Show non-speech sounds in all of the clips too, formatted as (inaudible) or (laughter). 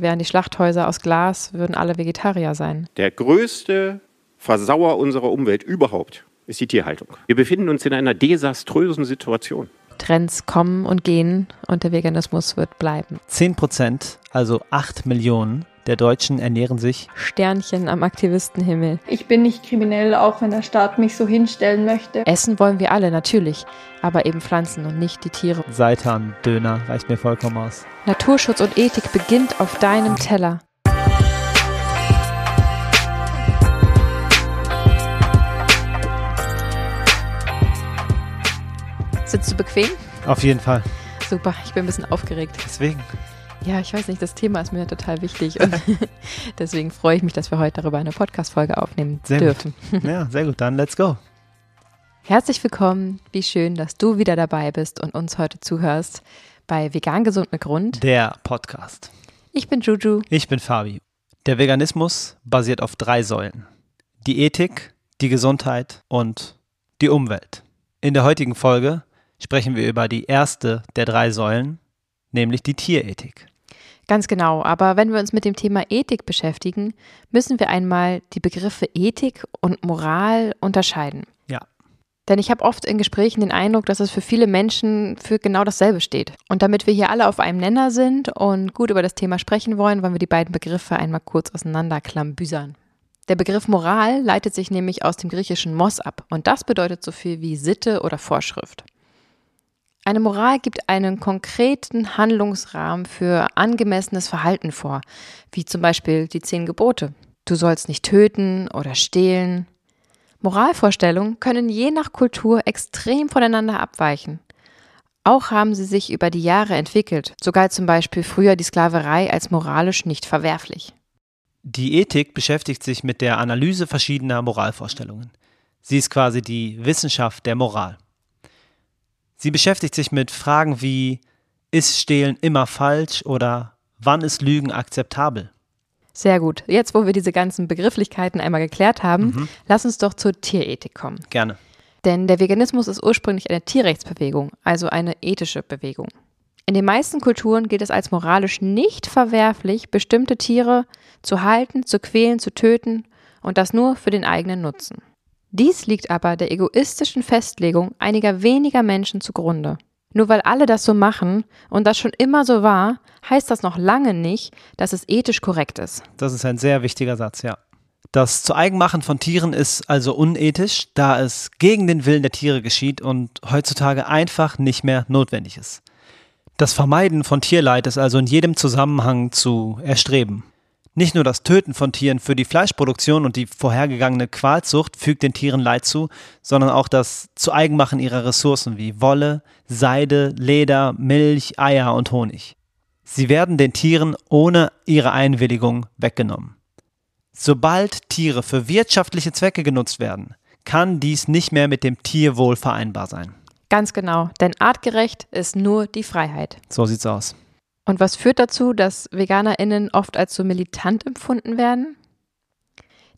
Wären die Schlachthäuser aus Glas, würden alle Vegetarier sein. Der größte Versauer unserer Umwelt überhaupt ist die Tierhaltung. Wir befinden uns in einer desaströsen Situation. Trends kommen und gehen und der Veganismus wird bleiben. 10 Prozent, also 8 Millionen der Deutschen ernähren sich Sternchen am Aktivistenhimmel. Ich bin nicht kriminell, auch wenn der Staat mich so hinstellen möchte. Essen wollen wir alle, natürlich, aber eben Pflanzen und nicht die Tiere. Seitan, Döner, reicht mir vollkommen aus. Naturschutz und Ethik beginnt auf deinem Teller. Sitzt du bequem? Auf jeden Fall. Super, ich bin ein bisschen aufgeregt. Deswegen. Ja, ich weiß nicht, das Thema ist mir total wichtig und (laughs) deswegen freue ich mich, dass wir heute darüber eine Podcast-Folge aufnehmen Sehr dürfen. Gut. (laughs) Ja, sehr gut, dann let's go. Herzlich willkommen, wie schön, dass du wieder dabei bist und uns heute zuhörst bei Vegan Gesund mit Grund. Der Podcast. Ich bin Juju. Ich bin Fabi. Der Veganismus basiert auf drei Säulen. Die Ethik, die Gesundheit und die Umwelt. In der heutigen Folge sprechen wir über die erste der drei Säulen, nämlich die Tierethik. Ganz genau, aber wenn wir uns mit dem Thema Ethik beschäftigen, müssen wir einmal die Begriffe Ethik und Moral unterscheiden. Ja. Denn ich habe oft in Gesprächen den Eindruck, dass es für viele Menschen für genau dasselbe steht. Und damit wir hier alle auf einem Nenner sind und gut über das Thema sprechen wollen, wollen wir die beiden Begriffe einmal kurz auseinanderklambüsern. Der Begriff Moral leitet sich nämlich aus dem griechischen Mos ab und das bedeutet so viel wie Sitte oder Vorschrift. Eine Moral gibt einen konkreten Handlungsrahmen für angemessenes Verhalten vor, wie zum Beispiel die zehn Gebote. Du sollst nicht töten oder stehlen. Moralvorstellungen können je nach Kultur extrem voneinander abweichen. Auch haben sie sich über die Jahre entwickelt. So galt zum Beispiel früher die Sklaverei als moralisch nicht verwerflich. Die Ethik beschäftigt sich mit der Analyse verschiedener Moralvorstellungen. Sie ist quasi die Wissenschaft der Moral. Sie beschäftigt sich mit Fragen wie, ist Stehlen immer falsch oder wann ist Lügen akzeptabel? Sehr gut. Jetzt, wo wir diese ganzen Begrifflichkeiten einmal geklärt haben, mhm. lass uns doch zur Tierethik kommen. Gerne. Denn der Veganismus ist ursprünglich eine Tierrechtsbewegung, also eine ethische Bewegung. In den meisten Kulturen gilt es als moralisch nicht verwerflich, bestimmte Tiere zu halten, zu quälen, zu töten und das nur für den eigenen Nutzen. Dies liegt aber der egoistischen Festlegung einiger weniger Menschen zugrunde. Nur weil alle das so machen und das schon immer so war, heißt das noch lange nicht, dass es ethisch korrekt ist. Das ist ein sehr wichtiger Satz, ja. Das zu Eigenmachen von Tieren ist also unethisch, da es gegen den Willen der Tiere geschieht und heutzutage einfach nicht mehr notwendig ist. Das Vermeiden von Tierleid ist also in jedem Zusammenhang zu erstreben. Nicht nur das Töten von Tieren für die Fleischproduktion und die vorhergegangene Qualzucht fügt den Tieren Leid zu, sondern auch das zu Eigenmachen ihrer Ressourcen wie Wolle, Seide, Leder, Milch, Eier und Honig. Sie werden den Tieren ohne ihre Einwilligung weggenommen. Sobald Tiere für wirtschaftliche Zwecke genutzt werden, kann dies nicht mehr mit dem Tierwohl vereinbar sein. Ganz genau, denn artgerecht ist nur die Freiheit. So sieht's aus. Und was führt dazu, dass VeganerInnen oft als so militant empfunden werden?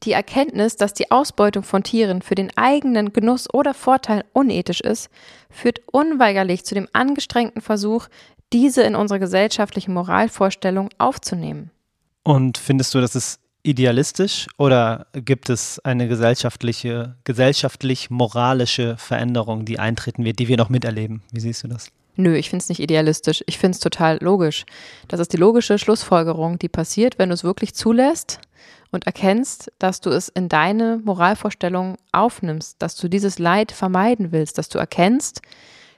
Die Erkenntnis, dass die Ausbeutung von Tieren für den eigenen Genuss oder Vorteil unethisch ist, führt unweigerlich zu dem angestrengten Versuch, diese in unsere gesellschaftliche Moralvorstellung aufzunehmen. Und findest du, das ist idealistisch oder gibt es eine gesellschaftliche, gesellschaftlich-moralische Veränderung, die eintreten wird, die wir noch miterleben? Wie siehst du das? Nö, ich finde es nicht idealistisch. Ich finde es total logisch. Das ist die logische Schlussfolgerung, die passiert, wenn du es wirklich zulässt und erkennst, dass du es in deine Moralvorstellung aufnimmst, dass du dieses Leid vermeiden willst, dass du erkennst,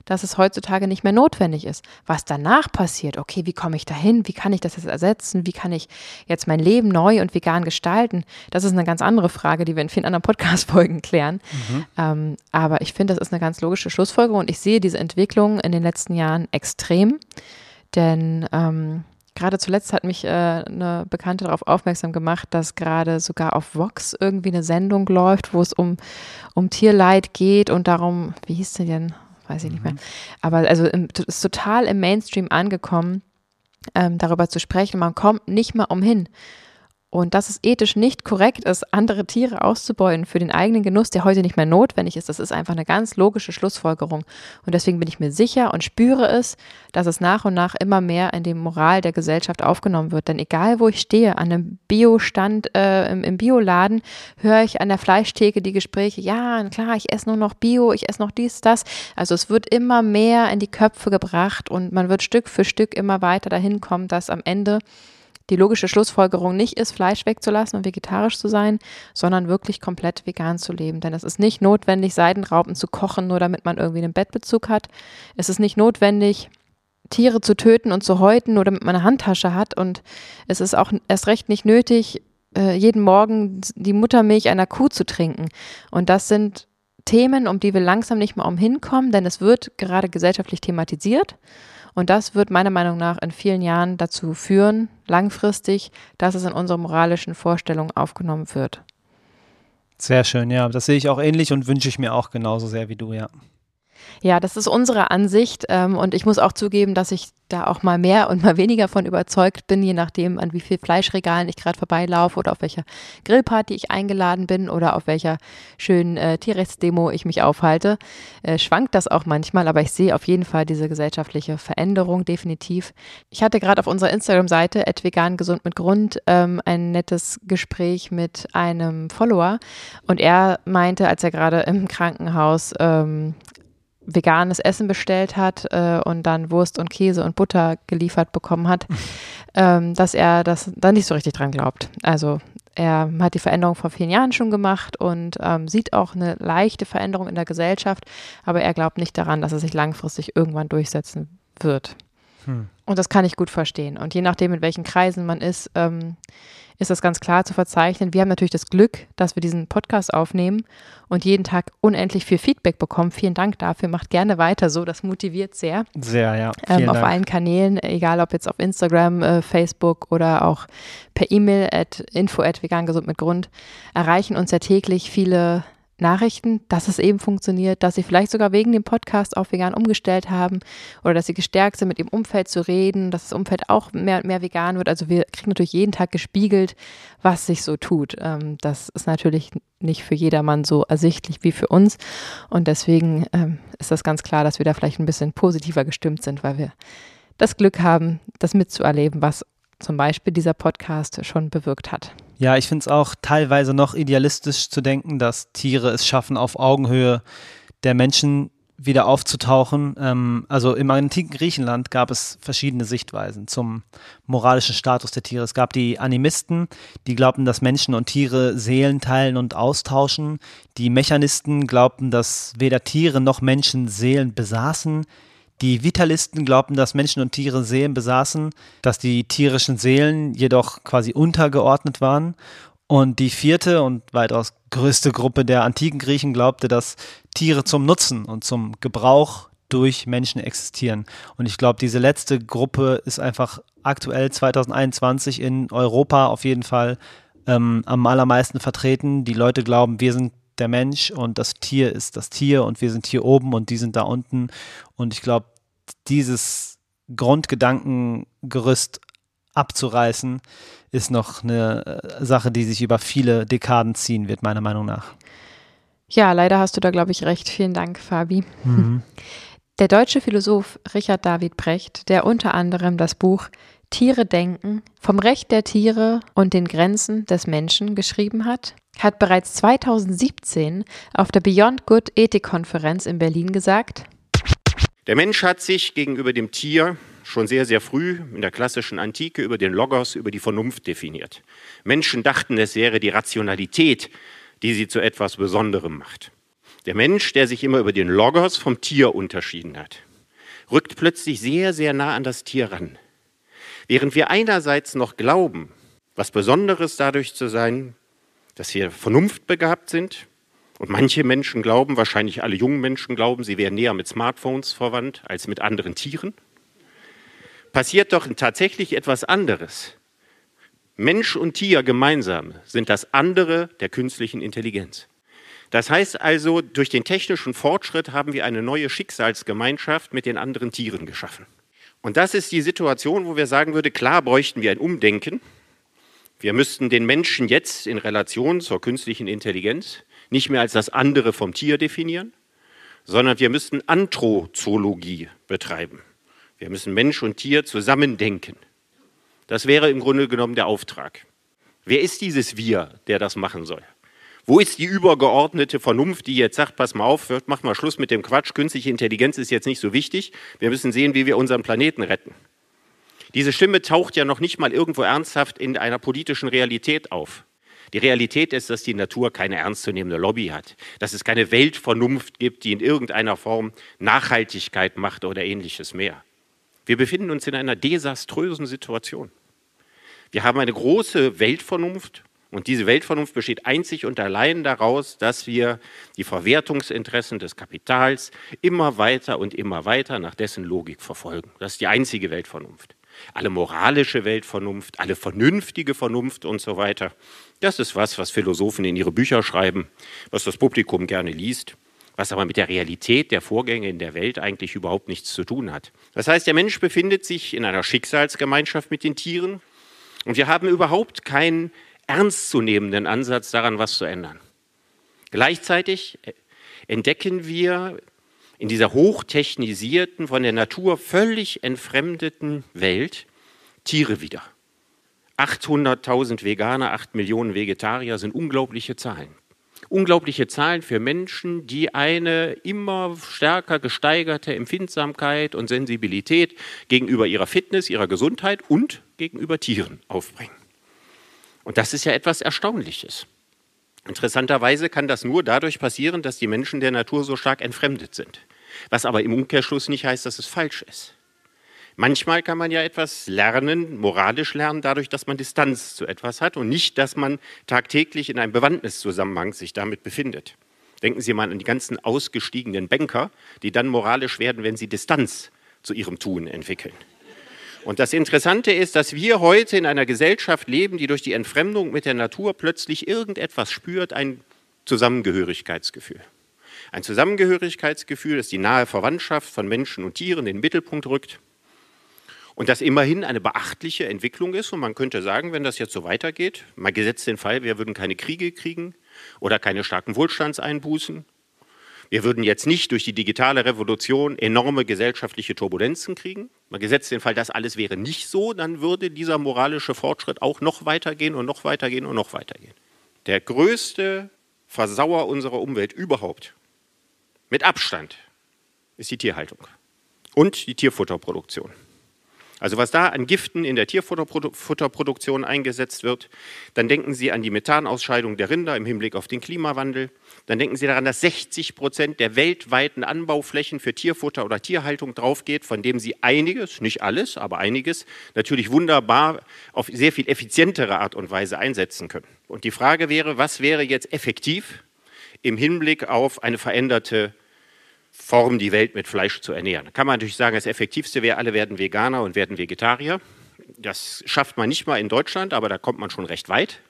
dass es heutzutage nicht mehr notwendig ist. Was danach passiert, okay, wie komme ich dahin? Wie kann ich das jetzt ersetzen? Wie kann ich jetzt mein Leben neu und vegan gestalten? Das ist eine ganz andere Frage, die wir in vielen anderen Podcast-Folgen klären. Mhm. Ähm, aber ich finde, das ist eine ganz logische Schlussfolgerung und ich sehe diese Entwicklung in den letzten Jahren extrem, denn ähm, Gerade zuletzt hat mich äh, eine Bekannte darauf aufmerksam gemacht, dass gerade sogar auf Vox irgendwie eine Sendung läuft, wo es um, um Tierleid geht und darum, wie hieß sie denn? Weiß ich nicht mehr. Mhm. Aber also es ist total im Mainstream angekommen, ähm, darüber zu sprechen. Man kommt nicht mehr umhin. Und dass es ethisch nicht korrekt ist, andere Tiere auszubeuten für den eigenen Genuss, der heute nicht mehr notwendig ist, das ist einfach eine ganz logische Schlussfolgerung. Und deswegen bin ich mir sicher und spüre es, dass es nach und nach immer mehr in die Moral der Gesellschaft aufgenommen wird. Denn egal, wo ich stehe, an einem Biostand äh, im, im Bioladen, höre ich an der Fleischtheke die Gespräche, ja, klar, ich esse nur noch Bio, ich esse noch dies, das. Also es wird immer mehr in die Köpfe gebracht und man wird Stück für Stück immer weiter dahin kommen, dass am Ende die logische Schlussfolgerung nicht ist, Fleisch wegzulassen und vegetarisch zu sein, sondern wirklich komplett vegan zu leben. Denn es ist nicht notwendig, Seidenraupen zu kochen, nur damit man irgendwie einen Bettbezug hat. Es ist nicht notwendig, Tiere zu töten und zu häuten, nur damit man eine Handtasche hat. Und es ist auch erst recht nicht nötig, äh, jeden Morgen die Muttermilch einer Kuh zu trinken. Und das sind Themen, um die wir langsam nicht mehr umhinkommen, denn es wird gerade gesellschaftlich thematisiert. Und das wird meiner Meinung nach in vielen Jahren dazu führen, langfristig, dass es in unsere moralischen Vorstellungen aufgenommen wird. Sehr schön, ja. Das sehe ich auch ähnlich und wünsche ich mir auch genauso sehr wie du, ja. Ja, das ist unsere Ansicht ähm, und ich muss auch zugeben, dass ich da auch mal mehr und mal weniger von überzeugt bin, je nachdem, an wie viel Fleischregalen ich gerade vorbeilaufe oder auf welcher Grillparty ich eingeladen bin oder auf welcher schönen äh, Tierrechtsdemo ich mich aufhalte. Äh, schwankt das auch manchmal, aber ich sehe auf jeden Fall diese gesellschaftliche Veränderung definitiv. Ich hatte gerade auf unserer Instagram-Seite vegan gesund mit Grund ähm, ein nettes Gespräch mit einem Follower und er meinte, als er gerade im Krankenhaus ähm, veganes Essen bestellt hat äh, und dann Wurst und Käse und Butter geliefert bekommen hat, ähm, dass er das dann nicht so richtig dran glaubt. Also er hat die Veränderung vor vielen Jahren schon gemacht und ähm, sieht auch eine leichte Veränderung in der Gesellschaft, aber er glaubt nicht daran, dass es sich langfristig irgendwann durchsetzen wird. Hm. Und das kann ich gut verstehen. Und je nachdem, in welchen Kreisen man ist, ähm, ist das ganz klar zu verzeichnen. Wir haben natürlich das Glück, dass wir diesen Podcast aufnehmen und jeden Tag unendlich viel Feedback bekommen. Vielen Dank dafür. Macht gerne weiter so. Das motiviert sehr. Sehr, ja. Ähm, auf allen Kanälen, egal ob jetzt auf Instagram, äh, Facebook oder auch per E-Mail at info at vegangesund mit Grund, erreichen uns ja täglich viele Nachrichten, dass es eben funktioniert, dass sie vielleicht sogar wegen dem Podcast auf vegan umgestellt haben oder dass sie gestärkt sind, mit ihrem Umfeld zu reden, dass das Umfeld auch mehr und mehr vegan wird. Also wir kriegen natürlich jeden Tag gespiegelt, was sich so tut. Ähm, das ist natürlich nicht für jedermann so ersichtlich wie für uns. Und deswegen ähm, ist das ganz klar, dass wir da vielleicht ein bisschen positiver gestimmt sind, weil wir das Glück haben, das mitzuerleben, was zum Beispiel dieser Podcast schon bewirkt hat. Ja, ich finde es auch teilweise noch idealistisch zu denken, dass Tiere es schaffen, auf Augenhöhe der Menschen wieder aufzutauchen. Ähm, also im antiken Griechenland gab es verschiedene Sichtweisen zum moralischen Status der Tiere. Es gab die Animisten, die glaubten, dass Menschen und Tiere Seelen teilen und austauschen. Die Mechanisten glaubten, dass weder Tiere noch Menschen Seelen besaßen. Die Vitalisten glaubten, dass Menschen und Tiere Seelen besaßen, dass die tierischen Seelen jedoch quasi untergeordnet waren. Und die vierte und weitaus größte Gruppe der antiken Griechen glaubte, dass Tiere zum Nutzen und zum Gebrauch durch Menschen existieren. Und ich glaube, diese letzte Gruppe ist einfach aktuell 2021 in Europa auf jeden Fall ähm, am allermeisten vertreten. Die Leute glauben, wir sind der Mensch und das Tier ist das Tier und wir sind hier oben und die sind da unten. Und ich glaube, dieses Grundgedankengerüst abzureißen, ist noch eine äh, Sache, die sich über viele Dekaden ziehen wird, meiner Meinung nach. Ja, leider hast du da, glaube ich, recht. Vielen Dank, Fabi. Mhm. Der deutsche Philosoph Richard David Brecht, der unter anderem das Buch Tiere denken vom Recht der Tiere und den Grenzen des Menschen geschrieben hat, hat bereits 2017 auf der Beyond Good Ethikkonferenz in Berlin gesagt, der Mensch hat sich gegenüber dem Tier schon sehr, sehr früh in der klassischen Antike über den Logos, über die Vernunft definiert. Menschen dachten, es wäre die Rationalität, die sie zu etwas Besonderem macht. Der Mensch, der sich immer über den Logos vom Tier unterschieden hat, rückt plötzlich sehr, sehr nah an das Tier ran. Während wir einerseits noch glauben, was Besonderes dadurch zu sein, dass wir vernunftbegabt sind, und manche Menschen glauben, wahrscheinlich alle jungen Menschen glauben, sie wären näher mit Smartphones verwandt als mit anderen Tieren. Passiert doch tatsächlich etwas anderes. Mensch und Tier gemeinsam sind das andere der künstlichen Intelligenz. Das heißt also, durch den technischen Fortschritt haben wir eine neue Schicksalsgemeinschaft mit den anderen Tieren geschaffen. Und das ist die Situation, wo wir sagen würden, klar bräuchten wir ein Umdenken, Wir müssten den Menschen jetzt in Relation zur künstlichen Intelligenz nicht mehr als das andere vom Tier definieren, sondern wir müssten Anthrozoologie betreiben. Wir müssen Mensch und Tier zusammen denken. Das wäre im Grunde genommen der Auftrag. Wer ist dieses Wir, der das machen soll? Wo ist die übergeordnete Vernunft, die jetzt sagt, pass mal auf, mach mal Schluss mit dem Quatsch, künstliche Intelligenz ist jetzt nicht so wichtig, wir müssen sehen, wie wir unseren Planeten retten. Diese Stimme taucht ja noch nicht mal irgendwo ernsthaft in einer politischen Realität auf. Die Realität ist, dass die Natur keine ernstzunehmende Lobby hat, dass es keine Weltvernunft gibt, die in irgendeiner Form Nachhaltigkeit macht oder ähnliches mehr. Wir befinden uns in einer desaströsen Situation. Wir haben eine große Weltvernunft und diese Weltvernunft besteht einzig und allein daraus, dass wir die Verwertungsinteressen des Kapitals immer weiter und immer weiter nach dessen Logik verfolgen. Das ist die einzige Weltvernunft alle moralische Weltvernunft, alle vernünftige Vernunft und so weiter. Das ist was, was Philosophen in ihre Bücher schreiben, was das Publikum gerne liest, was aber mit der Realität der Vorgänge in der Welt eigentlich überhaupt nichts zu tun hat. Das heißt, der Mensch befindet sich in einer Schicksalsgemeinschaft mit den Tieren und wir haben überhaupt keinen ernstzunehmenden Ansatz daran, was zu ändern. Gleichzeitig entdecken wir in dieser hochtechnisierten, von der Natur völlig entfremdeten Welt Tiere wieder. 800.000 Veganer, 8 Millionen Vegetarier sind unglaubliche Zahlen. Unglaubliche Zahlen für Menschen, die eine immer stärker gesteigerte Empfindsamkeit und Sensibilität gegenüber ihrer Fitness, ihrer Gesundheit und gegenüber Tieren aufbringen. Und das ist ja etwas Erstaunliches. Interessanterweise kann das nur dadurch passieren, dass die Menschen der Natur so stark entfremdet sind. Was aber im Umkehrschluss nicht heißt, dass es falsch ist. Manchmal kann man ja etwas lernen, moralisch lernen, dadurch, dass man Distanz zu etwas hat und nicht, dass man tagtäglich in einem Bewandtniszusammenhang sich damit befindet. Denken Sie mal an die ganzen ausgestiegenen Banker, die dann moralisch werden, wenn sie Distanz zu ihrem Tun entwickeln. Und das Interessante ist, dass wir heute in einer Gesellschaft leben, die durch die Entfremdung mit der Natur plötzlich irgendetwas spürt, ein Zusammengehörigkeitsgefühl. Ein Zusammengehörigkeitsgefühl, das die nahe Verwandtschaft von Menschen und Tieren in den Mittelpunkt rückt. Und das immerhin eine beachtliche Entwicklung ist. Und man könnte sagen, wenn das jetzt so weitergeht, mal gesetzt den Fall, wir würden keine Kriege kriegen oder keine starken Wohlstandseinbußen. Wir würden jetzt nicht durch die digitale Revolution enorme gesellschaftliche Turbulenzen kriegen. Mal gesetzt den Fall, das alles wäre nicht so, dann würde dieser moralische Fortschritt auch noch weitergehen und noch weitergehen und noch weitergehen. Der größte Versauer unserer Umwelt überhaupt mit Abstand ist die Tierhaltung und die Tierfutterproduktion. Also was da an Giften in der Tierfutterproduktion eingesetzt wird, dann denken Sie an die Methanausscheidung der Rinder im Hinblick auf den Klimawandel. Dann denken Sie daran, dass 60 Prozent der weltweiten Anbauflächen für Tierfutter oder Tierhaltung draufgeht, von dem Sie einiges, nicht alles, aber einiges, natürlich wunderbar auf sehr viel effizientere Art und Weise einsetzen können. Und die Frage wäre, was wäre jetzt effektiv im Hinblick auf eine veränderte Form, die Welt mit Fleisch zu ernähren. Da kann man natürlich sagen, das Effektivste wäre, alle werden Veganer und werden Vegetarier. Das schafft man nicht mal in Deutschland, aber da kommt man schon recht weit.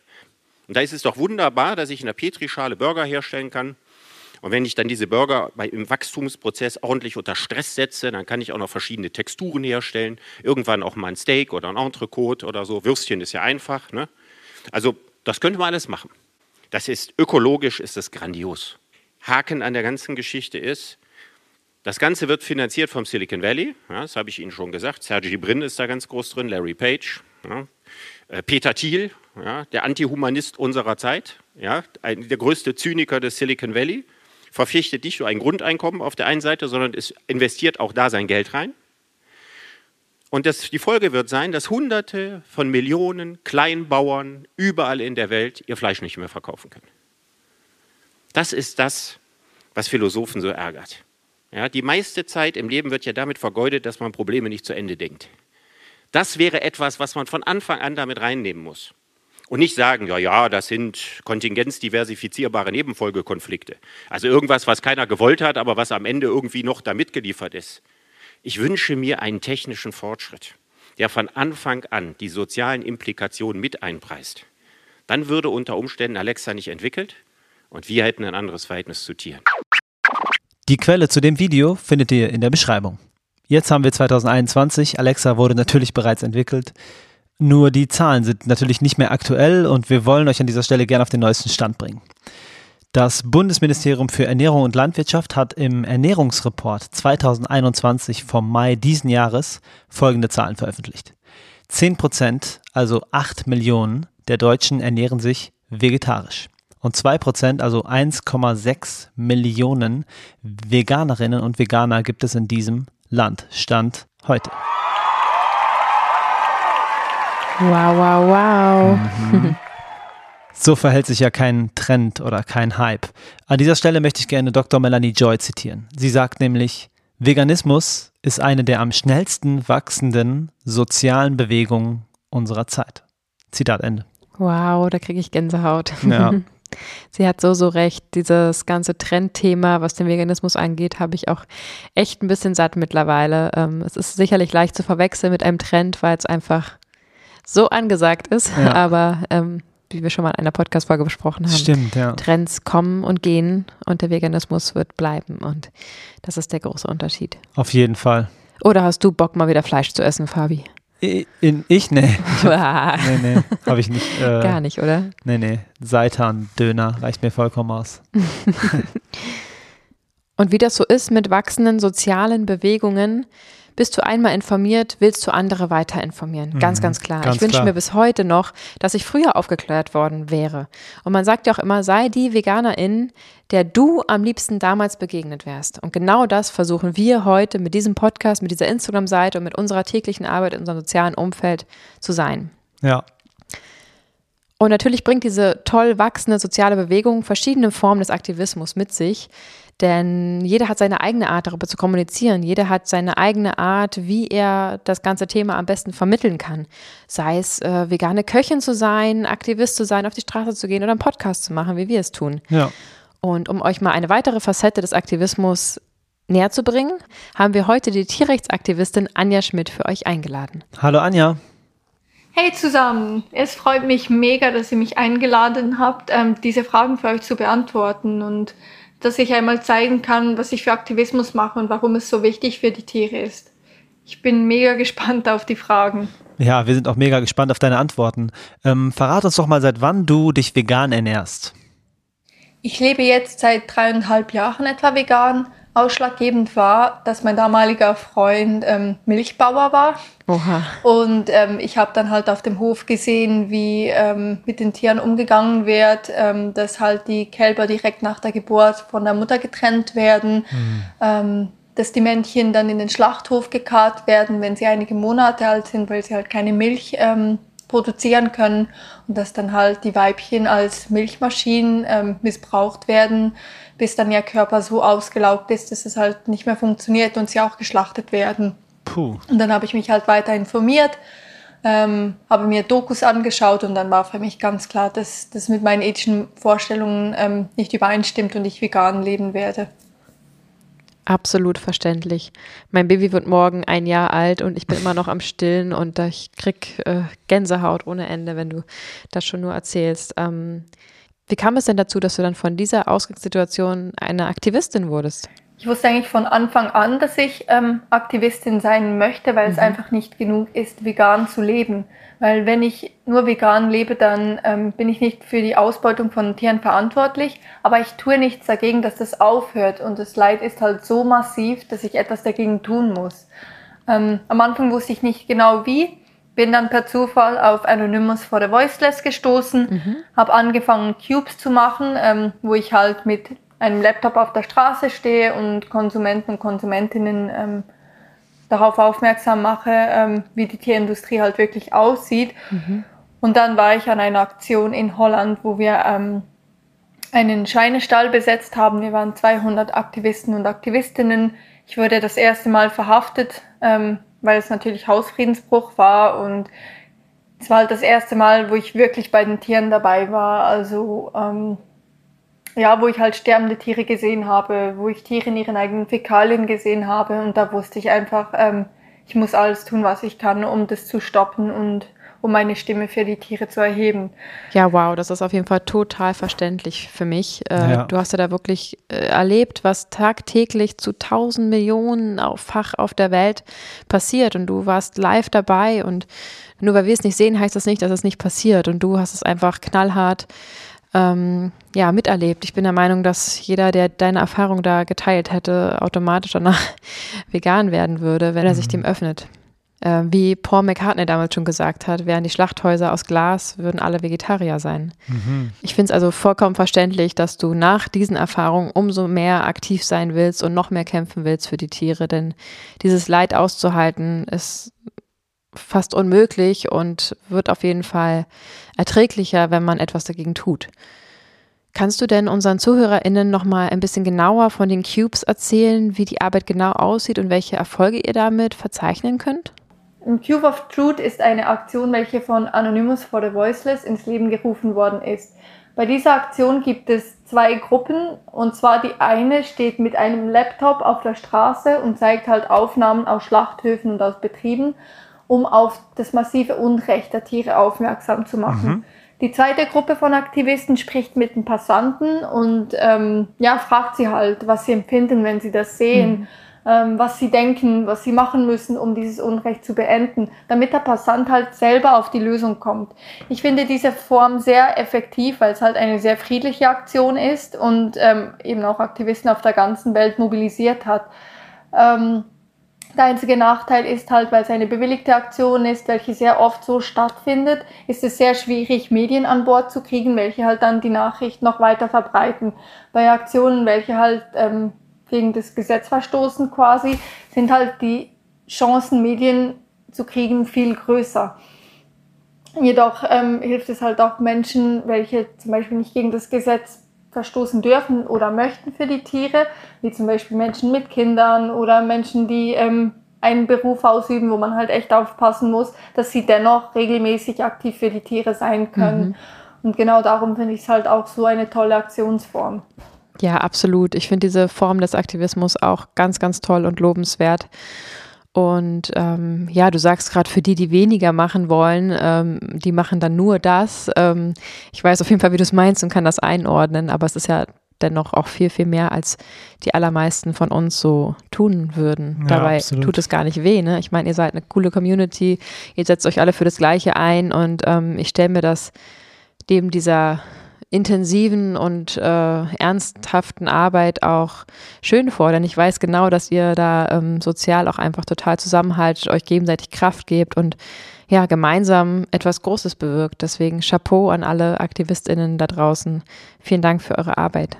Und da ist es doch wunderbar, dass ich in der Petrischale Burger herstellen kann. Und wenn ich dann diese Burger im Wachstumsprozess ordentlich unter Stress setze, dann kann ich auch noch verschiedene Texturen herstellen. Irgendwann auch mal ein Steak oder ein Entrecote oder so. Würstchen ist ja einfach. Ne? Also das könnte man alles machen. Das ist ökologisch, ist das grandios. Haken an der ganzen Geschichte ist, das Ganze wird finanziert vom Silicon Valley, ja, das habe ich Ihnen schon gesagt. Sergey Brin ist da ganz groß drin, Larry Page, ja. Äh, Peter Thiel, ja, der Antihumanist unserer Zeit, ja, ein, der größte Zyniker des Silicon Valley, verpflichtet nicht nur ein Grundeinkommen auf der einen Seite, sondern es investiert auch da sein Geld rein. Und das, die Folge wird sein, dass Hunderte von Millionen Kleinbauern überall in der Welt ihr Fleisch nicht mehr verkaufen können. Das ist das, was Philosophen so ärgert. Ja, die meiste Zeit im Leben wird ja damit vergeudet, dass man Probleme nicht zu Ende denkt. Das wäre etwas, was man von Anfang an damit reinnehmen muss. Und nicht sagen, ja, ja, das sind kontingenzdiversifizierbare Nebenfolgekonflikte. Also irgendwas, was keiner gewollt hat, aber was am Ende irgendwie noch da mitgeliefert ist. Ich wünsche mir einen technischen Fortschritt, der von Anfang an die sozialen Implikationen mit einpreist. Dann würde unter Umständen Alexa nicht entwickelt und wir hätten ein anderes Verhältnis zu Tieren. Die Quelle zu dem Video findet ihr in der Beschreibung. Jetzt haben wir 2021. Alexa wurde natürlich bereits entwickelt. Nur die Zahlen sind natürlich nicht mehr aktuell und wir wollen euch an dieser Stelle gerne auf den neuesten Stand bringen. Das Bundesministerium für Ernährung und Landwirtschaft hat im Ernährungsreport 2021 vom Mai diesen Jahres folgende Zahlen veröffentlicht. 10 Prozent, also 8 Millionen der Deutschen ernähren sich vegetarisch. Und 2 Prozent, also 1,6 Millionen Veganerinnen und Veganer gibt es in diesem Land. Stand heute. Wow, wow, wow. Mhm. (laughs) So verhält sich ja kein Trend oder kein Hype. An dieser Stelle möchte ich gerne Dr. Melanie Joy zitieren. Sie sagt nämlich, Veganismus ist eine der am schnellsten wachsenden sozialen Bewegungen unserer Zeit. Zitat Ende. Wow, da kriege ich Gänsehaut. Ja. (laughs) Sie hat so, so recht. Dieses ganze Trendthema, was den Veganismus angeht, habe ich auch echt ein bisschen satt mittlerweile. Ähm, es ist sicherlich leicht zu verwechseln mit einem Trend, weil es einfach so angesagt ist. Ja. (laughs) Aber ähm, wie wir schon mal in einer Podcast-Folge besprochen haben. Stimmt, ja. Trends kommen und gehen und der Veganismus wird bleiben. Und das ist der große Unterschied. Auf jeden Fall. Oder hast du Bock, mal wieder Fleisch zu essen, Fabi? Ich, in, ich nee. (laughs) nee, nee, habe ich nicht. Äh, Gar nicht, oder? Nee, nee. Seitan-Döner reicht mir vollkommen aus. (laughs) und wie das so ist mit wachsenden sozialen Bewegungen, bist du einmal informiert, willst du andere weiter informieren. Ganz, mhm, ganz klar. Ganz ich wünsche mir bis heute noch, dass ich früher aufgeklärt worden wäre. Und man sagt ja auch immer, sei die Veganerin, der du am liebsten damals begegnet wärst. Und genau das versuchen wir heute mit diesem Podcast, mit dieser Instagram-Seite und mit unserer täglichen Arbeit in unserem sozialen Umfeld zu sein. Ja, und natürlich bringt diese toll wachsende soziale Bewegung verschiedene Formen des Aktivismus mit sich. Denn jeder hat seine eigene Art, darüber zu kommunizieren. Jeder hat seine eigene Art, wie er das ganze Thema am besten vermitteln kann. Sei es äh, vegane Köchin zu sein, Aktivist zu sein, auf die Straße zu gehen oder einen Podcast zu machen, wie wir es tun. Ja. Und um euch mal eine weitere Facette des Aktivismus näher zu bringen, haben wir heute die Tierrechtsaktivistin Anja Schmidt für euch eingeladen. Hallo Anja. Hey zusammen, es freut mich mega, dass ihr mich eingeladen habt, ähm, diese Fragen für euch zu beantworten und dass ich einmal zeigen kann, was ich für Aktivismus mache und warum es so wichtig für die Tiere ist. Ich bin mega (laughs) gespannt auf die Fragen. Ja, wir sind auch mega gespannt auf deine Antworten. Ähm, verrat uns doch mal, seit wann du dich vegan ernährst. Ich lebe jetzt seit dreieinhalb Jahren etwa vegan Ausschlaggebend war, dass mein damaliger Freund ähm, Milchbauer war. Oha. Und ähm, ich habe dann halt auf dem Hof gesehen, wie ähm, mit den Tieren umgegangen wird, ähm, dass halt die Kälber direkt nach der Geburt von der Mutter getrennt werden, mhm. ähm, dass die Männchen dann in den Schlachthof gekarrt werden, wenn sie einige Monate alt sind, weil sie halt keine Milch ähm, produzieren können und dass dann halt die Weibchen als Milchmaschinen ähm, missbraucht werden, bis dann ihr Körper so ausgelaugt ist, dass es halt nicht mehr funktioniert und sie auch geschlachtet werden. Puh. Und dann habe ich mich halt weiter informiert, ähm, habe mir Dokus angeschaut und dann war für mich ganz klar, dass das mit meinen ethischen Vorstellungen ähm, nicht übereinstimmt und ich vegan leben werde. Absolut verständlich. Mein Baby wird morgen ein Jahr alt und ich bin immer noch am Stillen und ich krieg äh, Gänsehaut ohne Ende, wenn du das schon nur erzählst. Ähm, wie kam es denn dazu, dass du dann von dieser Ausgangssituation eine Aktivistin wurdest? Ich wusste eigentlich von Anfang an, dass ich ähm, Aktivistin sein möchte, weil mhm. es einfach nicht genug ist, vegan zu leben. Weil wenn ich nur vegan lebe, dann ähm, bin ich nicht für die Ausbeutung von Tieren verantwortlich, aber ich tue nichts dagegen, dass das aufhört. Und das Leid ist halt so massiv, dass ich etwas dagegen tun muss. Ähm, am Anfang wusste ich nicht genau wie, bin dann per Zufall auf Anonymous for the Voiceless gestoßen, mhm. habe angefangen Cubes zu machen, ähm, wo ich halt mit einem Laptop auf der Straße stehe und Konsumenten und Konsumentinnen ähm, darauf aufmerksam mache, ähm, wie die Tierindustrie halt wirklich aussieht. Mhm. Und dann war ich an einer Aktion in Holland, wo wir ähm, einen Schweinestall besetzt haben. Wir waren 200 Aktivisten und Aktivistinnen. Ich wurde das erste Mal verhaftet ähm, weil es natürlich Hausfriedensbruch war und es war halt das erste Mal, wo ich wirklich bei den Tieren dabei war. Also ähm, ja, wo ich halt sterbende Tiere gesehen habe, wo ich Tiere in ihren eigenen Fäkalien gesehen habe und da wusste ich einfach, ähm, ich muss alles tun, was ich kann, um das zu stoppen und um meine Stimme für die Tiere zu erheben. Ja, wow, das ist auf jeden Fall total verständlich für mich. Äh, ja. Du hast ja da wirklich äh, erlebt, was tagtäglich zu tausend Millionen Fach auf der Welt passiert und du warst live dabei und nur weil wir es nicht sehen, heißt das nicht, dass es nicht passiert und du hast es einfach knallhart ähm, ja, miterlebt. Ich bin der Meinung, dass jeder, der deine Erfahrung da geteilt hätte, automatisch danach (laughs) vegan werden würde, wenn er sich mhm. dem öffnet. Äh, wie Paul McCartney damals schon gesagt hat, wären die Schlachthäuser aus Glas, würden alle Vegetarier sein. Mhm. Ich finde es also vollkommen verständlich, dass du nach diesen Erfahrungen umso mehr aktiv sein willst und noch mehr kämpfen willst für die Tiere, denn dieses Leid auszuhalten ist fast unmöglich und wird auf jeden Fall erträglicher, wenn man etwas dagegen tut. Kannst du denn unseren ZuhörerInnen nochmal ein bisschen genauer von den Cubes erzählen, wie die Arbeit genau aussieht und welche Erfolge ihr damit verzeichnen könnt? Cube of Truth ist eine Aktion, welche von Anonymous for the Voiceless ins Leben gerufen worden ist. Bei dieser Aktion gibt es zwei Gruppen und zwar die eine steht mit einem Laptop auf der Straße und zeigt halt Aufnahmen aus Schlachthöfen und aus Betrieben, um auf das massive Unrecht der Tiere aufmerksam zu machen. Mhm. Die zweite Gruppe von Aktivisten spricht mit den Passanten und ähm, ja, fragt sie halt, was sie empfinden, wenn sie das sehen. Mhm ähm, was sie denken, was sie machen müssen, um dieses Unrecht zu beenden, damit der Passant halt selber auf die Lösung kommt. Ich finde diese Form sehr effektiv, weil es halt eine sehr friedliche Aktion ist und ähm, eben auch Aktivisten auf der ganzen Welt mobilisiert hat. Ähm, der einzige Nachteil ist halt, weil es eine bewilligte Aktion ist, welche sehr oft so stattfindet, ist es sehr schwierig, Medien an Bord zu kriegen, welche halt dann die Nachricht noch weiter verbreiten. Bei Aktionen, welche halt ähm, gegen das Gesetz verstoßen quasi, sind halt die Chancen, Medien zu kriegen, viel größer. Jedoch ähm, hilft es halt auch Menschen, welche zum Beispiel nicht gegen das Gesetz verstoßen dürfen oder möchten für die Tiere, wie zum Beispiel Menschen mit Kindern oder Menschen, die ähm, einen Beruf ausüben, wo man halt echt aufpassen muss, dass sie dennoch regelmäßig aktiv für die Tiere sein können. Mhm. Und genau darum finde ich es halt auch so eine tolle Aktionsform. Ja, absolut. Ich finde diese Form des Aktivismus auch ganz, ganz toll und lobenswert. Und ähm, ja, du sagst gerade für die, die weniger machen wollen, ähm, die machen dann nur das. Ähm, ich weiß auf jeden Fall, wie du es meinst und kann das einordnen, aber es ist ja dennoch auch viel, viel mehr, als die allermeisten von uns so tun würden. Ja, Dabei absolut. tut es gar nicht weh. Ne? Ich meine, ihr seid eine coole Community, ihr setzt euch alle für das Gleiche ein und ähm, ich stelle mir das dem dieser intensiven und äh, ernsthaften Arbeit auch schön vor, denn ich weiß genau, dass ihr da ähm, sozial auch einfach total zusammenhaltet, euch gegenseitig Kraft gebt und ja, gemeinsam etwas Großes bewirkt. Deswegen Chapeau an alle AktivistInnen da draußen. Vielen Dank für eure Arbeit.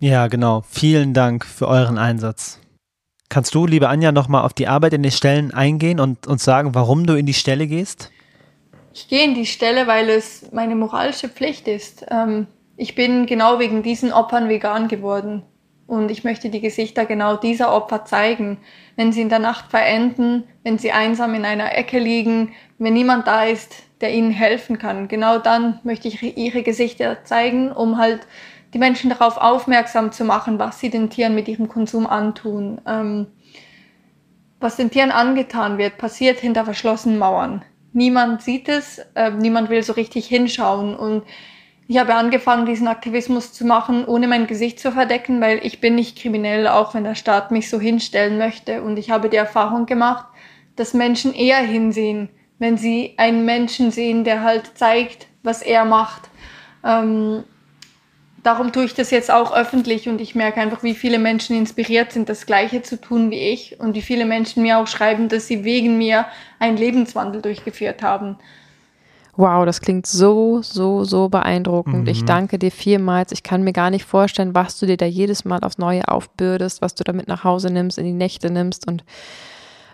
Ja, genau. Vielen Dank für euren Einsatz. Kannst du, liebe Anja, nochmal auf die Arbeit in den Stellen eingehen und uns sagen, warum du in die Stelle gehst? Ich gehe in die Stelle, weil es meine moralische Pflicht ist. Ähm, ich bin genau wegen diesen Opfern vegan geworden. Und ich möchte die Gesichter genau dieser Opfer zeigen. Wenn sie in der Nacht verenden, wenn sie einsam in einer Ecke liegen, wenn niemand da ist, der ihnen helfen kann. Genau dann möchte ich ihre Gesichter zeigen, um halt die Menschen darauf aufmerksam zu machen, was sie den Tieren mit ihrem Konsum antun. Ähm, was den Tieren angetan wird, passiert hinter verschlossenen Mauern niemand sieht es, äh, niemand will so richtig hinschauen. Und ich habe angefangen, diesen Aktivismus zu machen, ohne mein Gesicht zu verdecken, weil ich bin nicht kriminell, auch wenn der Staat mich so hinstellen möchte. Und ich habe die Erfahrung gemacht, dass Menschen eher hinsehen, wenn sie einen Menschen sehen, der halt zeigt, was er macht. Ähm, darum tue ich das jetzt auch öffentlich und ich merke einfach, wie viele Menschen inspiriert sind, das Gleiche zu tun wie ich und wie viele Menschen mir auch schreiben, dass sie wegen mir einen Lebenswandel durchgeführt haben. Wow, das klingt so, so, so beeindruckend. Mhm. Ich danke dir vielmals. Ich kann mir gar nicht vorstellen, was du dir da jedes Mal aufs Neue aufbürdest, was du damit nach Hause nimmst, in die Nächte nimmst und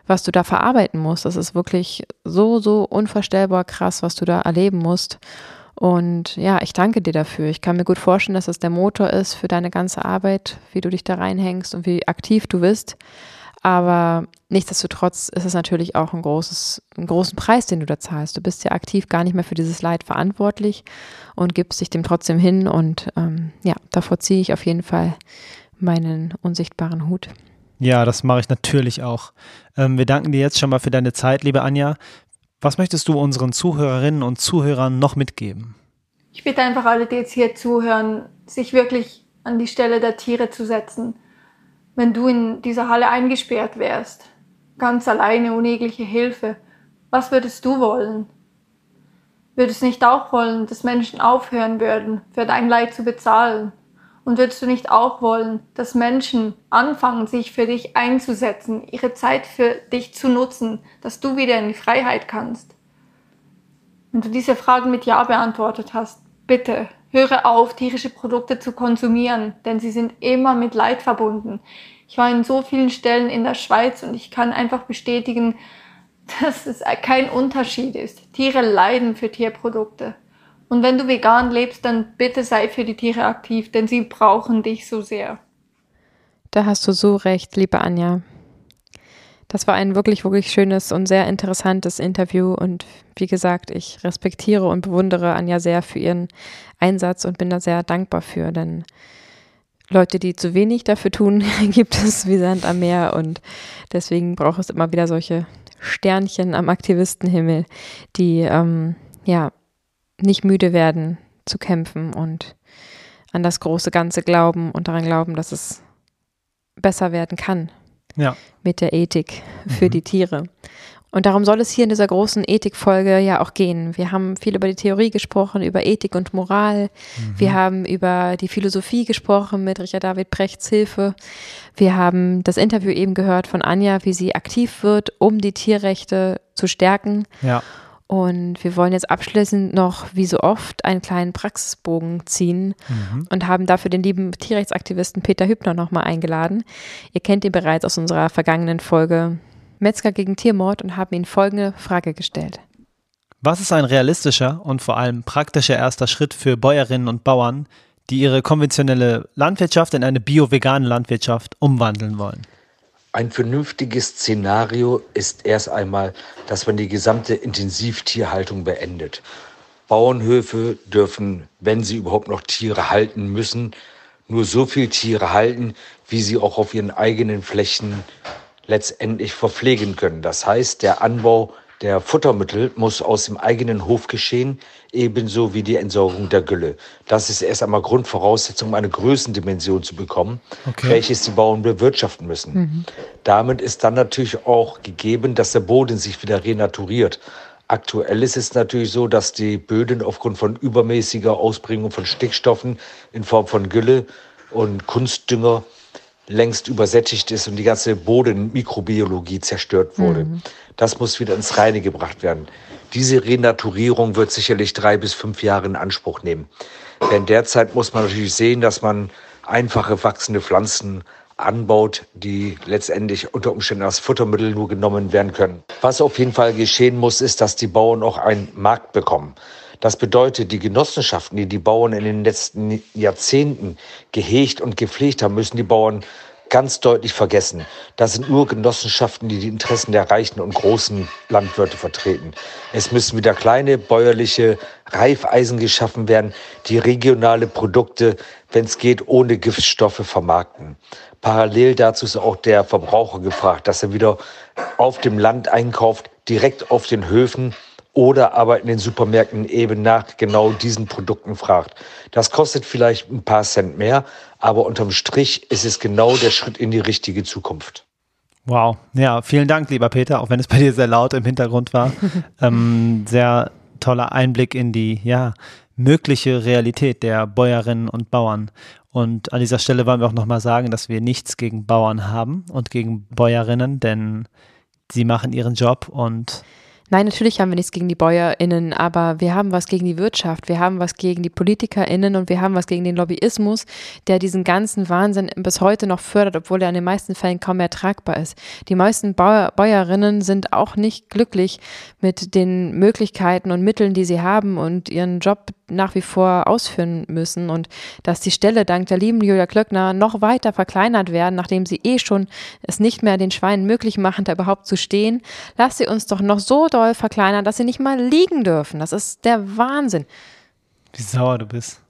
was du da verarbeiten musst. Das ist wirklich so, so unvorstellbar krass, was du da erleben musst. Und ja, ich danke dir dafür. Ich kann mir gut vorstellen, dass das der Motor ist für deine ganze Arbeit, wie du dich da reinhängst und wie aktiv du bist. Aber nichtsdestotrotz ist es natürlich auch ein großes, einen großen Preis, den du da zahlst. Du bist ja aktiv gar nicht mehr für dieses Leid verantwortlich und gibst dich dem trotzdem hin. Und ähm, ja, davor ziehe ich auf jeden Fall meinen unsichtbaren Hut. Ja, das mache ich natürlich auch. Ähm, wir danken dir jetzt schon mal für deine Zeit, liebe Anja. Was möchtest du unseren Zuhörerinnen und Zuhörern noch mitgeben? Ich bitte einfach alle, die jetzt hier zuhören, sich wirklich an die Stelle der Tiere zu setzen. Wenn du in dieser Halle eingesperrt wärst, ganz alleine, ohne jegliche Hilfe, was würdest du wollen? Würdest nicht auch wollen, dass Menschen aufhören würden, für dein Leid zu bezahlen? Und würdest du nicht auch wollen, dass Menschen anfangen, sich für dich einzusetzen, ihre Zeit für dich zu nutzen, dass du wieder in die Freiheit kannst? Wenn du diese Fragen mit Ja beantwortet hast, bitte höre auf, tierische Produkte zu konsumieren, denn sie sind immer mit Leid verbunden. Ich war in so vielen Stellen in der Schweiz und ich kann einfach bestätigen, (laughs) dass es kein Unterschied ist. Tiere leiden für Tierprodukte. Und wenn du vegan lebst, dann bitte sei für die Tiere aktiv, denn sie brauchen dich so sehr. Da hast du so recht, liebe Anja. Das war ein wirklich, wirklich schönes und sehr interessantes Interview. Und wie gesagt, ich respektiere und bewundere Anja sehr für ihren Einsatz und bin da sehr dankbar für, denn Leute, die zu wenig dafür tun, (laughs) gibt es wie Sand am Meer. Und deswegen braucht es immer wieder solche Sternchen am Aktivistenhimmel, die ähm, ja nicht müde werden zu kämpfen und an das große Ganze glauben und daran glauben, dass es besser werden kann ja. mit der Ethik für Mhm. die Tiere. Und darum soll es hier in dieser großen Ethikfolge ja auch gehen. Wir haben viel über die Theorie gesprochen, über Ethik und Moral. Wir haben über die Philosophie gesprochen mit Richard David Brechts Hilfe. Wir haben das Interview eben gehört von Anja, wie sie aktiv wird, um die Tierrechte zu stärken. Ja. Und wir wollen jetzt abschließend noch, wie so oft, einen kleinen Praxisbogen ziehen Mhm. und haben dafür den lieben Tierrechtsaktivisten Peter Hübner nochmal eingeladen. Ihr kennt ihn bereits aus unserer vergangenen Folge Metzger gegen Tiermord und haben ihn folgende Frage gestellt. Was ist ein realistischer und vor allem praktischer erster Schritt für Bäuerinnen und Bauern, die ihre konventionelle Landwirtschaft in eine bio-vegane Landwirtschaft umwandeln wollen? Ein vernünftiges Szenario ist erst einmal, dass man die gesamte Intensivtierhaltung beendet. Bauernhöfe dürfen, wenn sie überhaupt noch Tiere halten müssen, nur so viel Tiere halten, wie sie auch auf ihren eigenen Flächen letztendlich verpflegen können. Das heißt, der Anbau der Futtermittel muss aus dem eigenen Hof geschehen, ebenso wie die Entsorgung der Gülle. Das ist erst einmal Grundvoraussetzung, um eine Größendimension zu bekommen, Okay. welches die Bauern bewirtschaften müssen. Damit ist dann natürlich auch gegeben, dass der Boden sich wieder renaturiert. Aktuell ist es natürlich so, dass die Böden aufgrund von übermäßiger Ausbringung von Stickstoffen in Form von Gülle und Kunstdünger längst übersättigt ist und die ganze Bodenmikrobiologie zerstört wurde. Das muss wieder ins Reine gebracht werden. Diese Renaturierung wird sicherlich drei bis fünf Jahre in Anspruch nehmen. Denn derzeit muss man natürlich sehen, dass man einfache wachsende Pflanzen anbaut, die letztendlich unter Umständen als Futtermittel nur genommen werden können. Was auf jeden Fall geschehen muss, ist, dass die Bauern auch einen Markt bekommen. Das bedeutet, die Genossenschaften, die die Bauern in den letzten Jahrzehnten gehegt und gepflegt haben, müssen die Bauern ganz deutlich vergessen. Das sind nur Genossenschaften, die die Interessen der reichen und großen Landwirte vertreten. Es müssen wieder kleine bäuerliche Reifeisen geschaffen werden, die regionale Produkte, wenn es geht, ohne Giftstoffe vermarkten. Parallel dazu ist auch der Verbraucher gefragt, dass er wieder auf dem Land einkauft, direkt auf den Höfen oder aber in den Supermärkten eben nach genau diesen Produkten fragt. Das kostet vielleicht ein paar Cent mehr, aber unterm Strich ist es genau der Schritt in die richtige Zukunft. Wow. Ja, vielen Dank, lieber Peter, auch wenn es bei dir sehr laut im Hintergrund war. (laughs) ähm, sehr toller Einblick in die, ja, mögliche Realität der Bäuerinnen und Bauern. Und an dieser Stelle wollen wir auch nochmal sagen, dass wir nichts gegen Bauern haben und gegen Bäuerinnen, denn sie machen ihren Job und Nein, natürlich haben wir nichts gegen die BäuerInnen, aber wir haben was gegen die Wirtschaft, wir haben was gegen die PolitikerInnen und wir haben was gegen den Lobbyismus, der diesen ganzen Wahnsinn bis heute noch fördert, obwohl er in den meisten Fällen kaum mehr tragbar ist. Die meisten Bauer, Bäuerinnen sind auch nicht glücklich mit den Möglichkeiten und Mitteln, die sie haben und ihren Job nach wie vor ausführen müssen und dass die Stelle dank der lieben Julia Klöckner noch weiter verkleinert werden, nachdem sie eh schon es nicht mehr den Schweinen möglich machen, da überhaupt zu stehen. Lass sie uns doch noch so doll verkleinern, dass sie nicht mal liegen dürfen. Das ist der Wahnsinn. wie sauer du bist.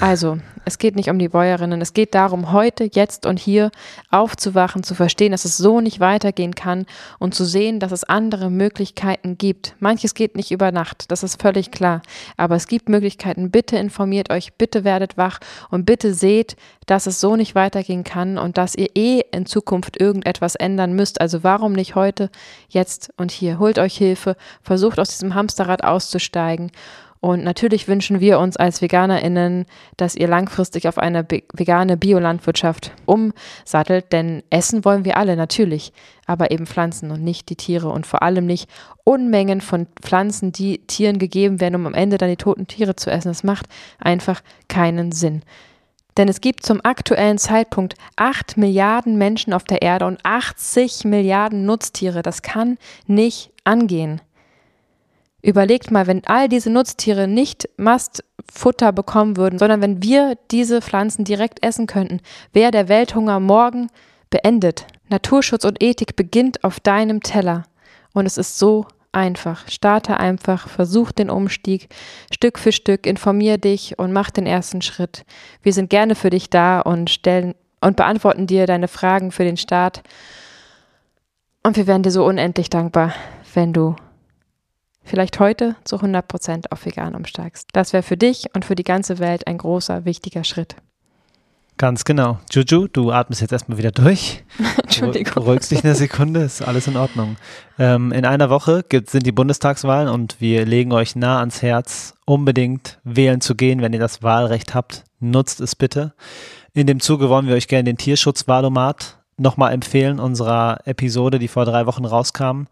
Also, es geht nicht um die Bäuerinnen, es geht darum, heute, jetzt und hier aufzuwachen, zu verstehen, dass es so nicht weitergehen kann und zu sehen, dass es andere Möglichkeiten gibt. Manches geht nicht über Nacht, das ist völlig klar, aber es gibt Möglichkeiten. Bitte informiert euch, bitte werdet wach und bitte seht, dass es so nicht weitergehen kann und dass ihr eh in Zukunft irgendetwas ändern müsst. Also warum nicht heute, jetzt und hier? Holt euch Hilfe, versucht aus diesem Hamsterrad auszusteigen und natürlich wünschen wir uns als VeganerInnen, dass ihr langfristig auf eine vegane Biolandwirtschaft umsattelt, denn essen wollen wir alle natürlich, aber eben Pflanzen und nicht die Tiere und vor allem nicht Unmengen von Pflanzen, die Tieren gegeben werden, um am Ende dann die toten Tiere zu essen. Das macht einfach keinen Sinn. Denn es gibt zum aktuellen Zeitpunkt 8 Milliarden Menschen auf der Erde und 80 Milliarden Nutztiere. Das kann nicht angehen. Überlegt mal, wenn all diese Nutztiere nicht Mastfutter bekommen würden, sondern wenn wir diese Pflanzen direkt essen könnten, wäre der Welthunger morgen beendet. Naturschutz und Ethik beginnt auf deinem Teller. Und es ist so einfach. Starte einfach, versuch den Umstieg Stück für Stück, informier dich und mach den ersten Schritt. Wir sind gerne für dich da und stellen und beantworten dir deine Fragen für den Start. Und wir wären dir so unendlich dankbar, wenn du vielleicht heute zu 100 Prozent auf vegan umsteigst. Das wäre für dich und für die ganze Welt ein großer, wichtiger Schritt. Ganz genau. Juju, du atmest jetzt erstmal wieder durch. (laughs) Entschuldigung. Du beruhigst dich eine Sekunde, ist alles in Ordnung. Ähm, in einer Woche gibt, sind die Bundestagswahlen und wir legen euch nah ans Herz, unbedingt wählen zu gehen, wenn ihr das Wahlrecht habt. Nutzt es bitte. In dem Zuge wollen wir euch gerne den Tierschutzwahlomat nochmal empfehlen, unserer Episode, die vor drei Wochen rauskam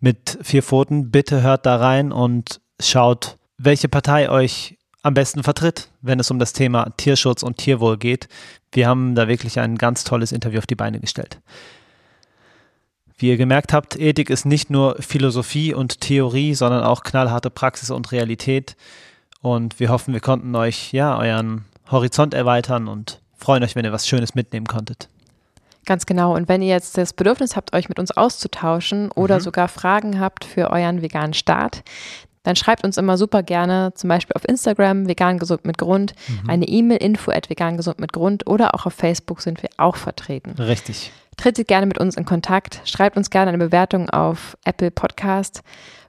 mit vier Pfoten. Bitte hört da rein und schaut, welche Partei euch am besten vertritt, wenn es um das Thema Tierschutz und Tierwohl geht. Wir haben da wirklich ein ganz tolles Interview auf die Beine gestellt. Wie ihr gemerkt habt, Ethik ist nicht nur Philosophie und Theorie, sondern auch knallharte Praxis und Realität. Und wir hoffen, wir konnten euch ja euren Horizont erweitern und freuen euch, wenn ihr was Schönes mitnehmen konntet. Ganz genau. Und wenn ihr jetzt das Bedürfnis habt, euch mit uns auszutauschen oder mhm. sogar Fragen habt für euren veganen Start, dann schreibt uns immer super gerne, zum Beispiel auf Instagram, vegan gesund mit Grund, mhm. eine E-Mail info at vegan gesund mit Grund oder auch auf Facebook sind wir auch vertreten. Richtig. Tretet gerne mit uns in Kontakt, schreibt uns gerne eine Bewertung auf Apple Podcast.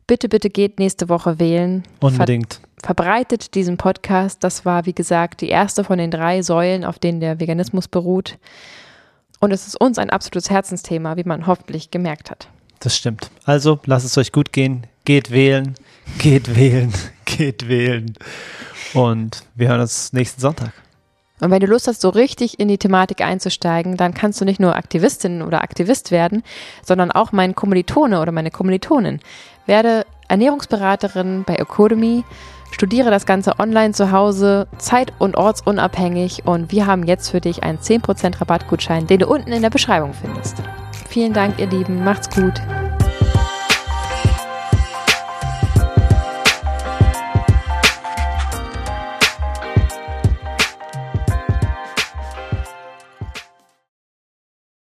Bitte, bitte geht nächste Woche wählen. Unbedingt. Ver verbreitet diesen Podcast. Das war, wie gesagt, die erste von den drei Säulen, auf denen der Veganismus beruht. Und es ist uns ein absolutes Herzensthema, wie man hoffentlich gemerkt hat. Das stimmt. Also lasst es euch gut gehen. Geht wählen, geht wählen, (laughs) geht wählen. Und wir hören uns nächsten Sonntag. Und wenn du Lust hast, so richtig in die Thematik einzusteigen, dann kannst du nicht nur Aktivistin oder Aktivist werden, sondern auch mein Kommilitone oder meine Kommilitonin. Werde Ernährungsberaterin bei Academy Studiere das Ganze online zu Hause, zeit- und ortsunabhängig und wir haben jetzt für dich einen 10% Rabattgutschein, den du unten in der Beschreibung findest. Vielen Dank, ihr Lieben. Macht's gut.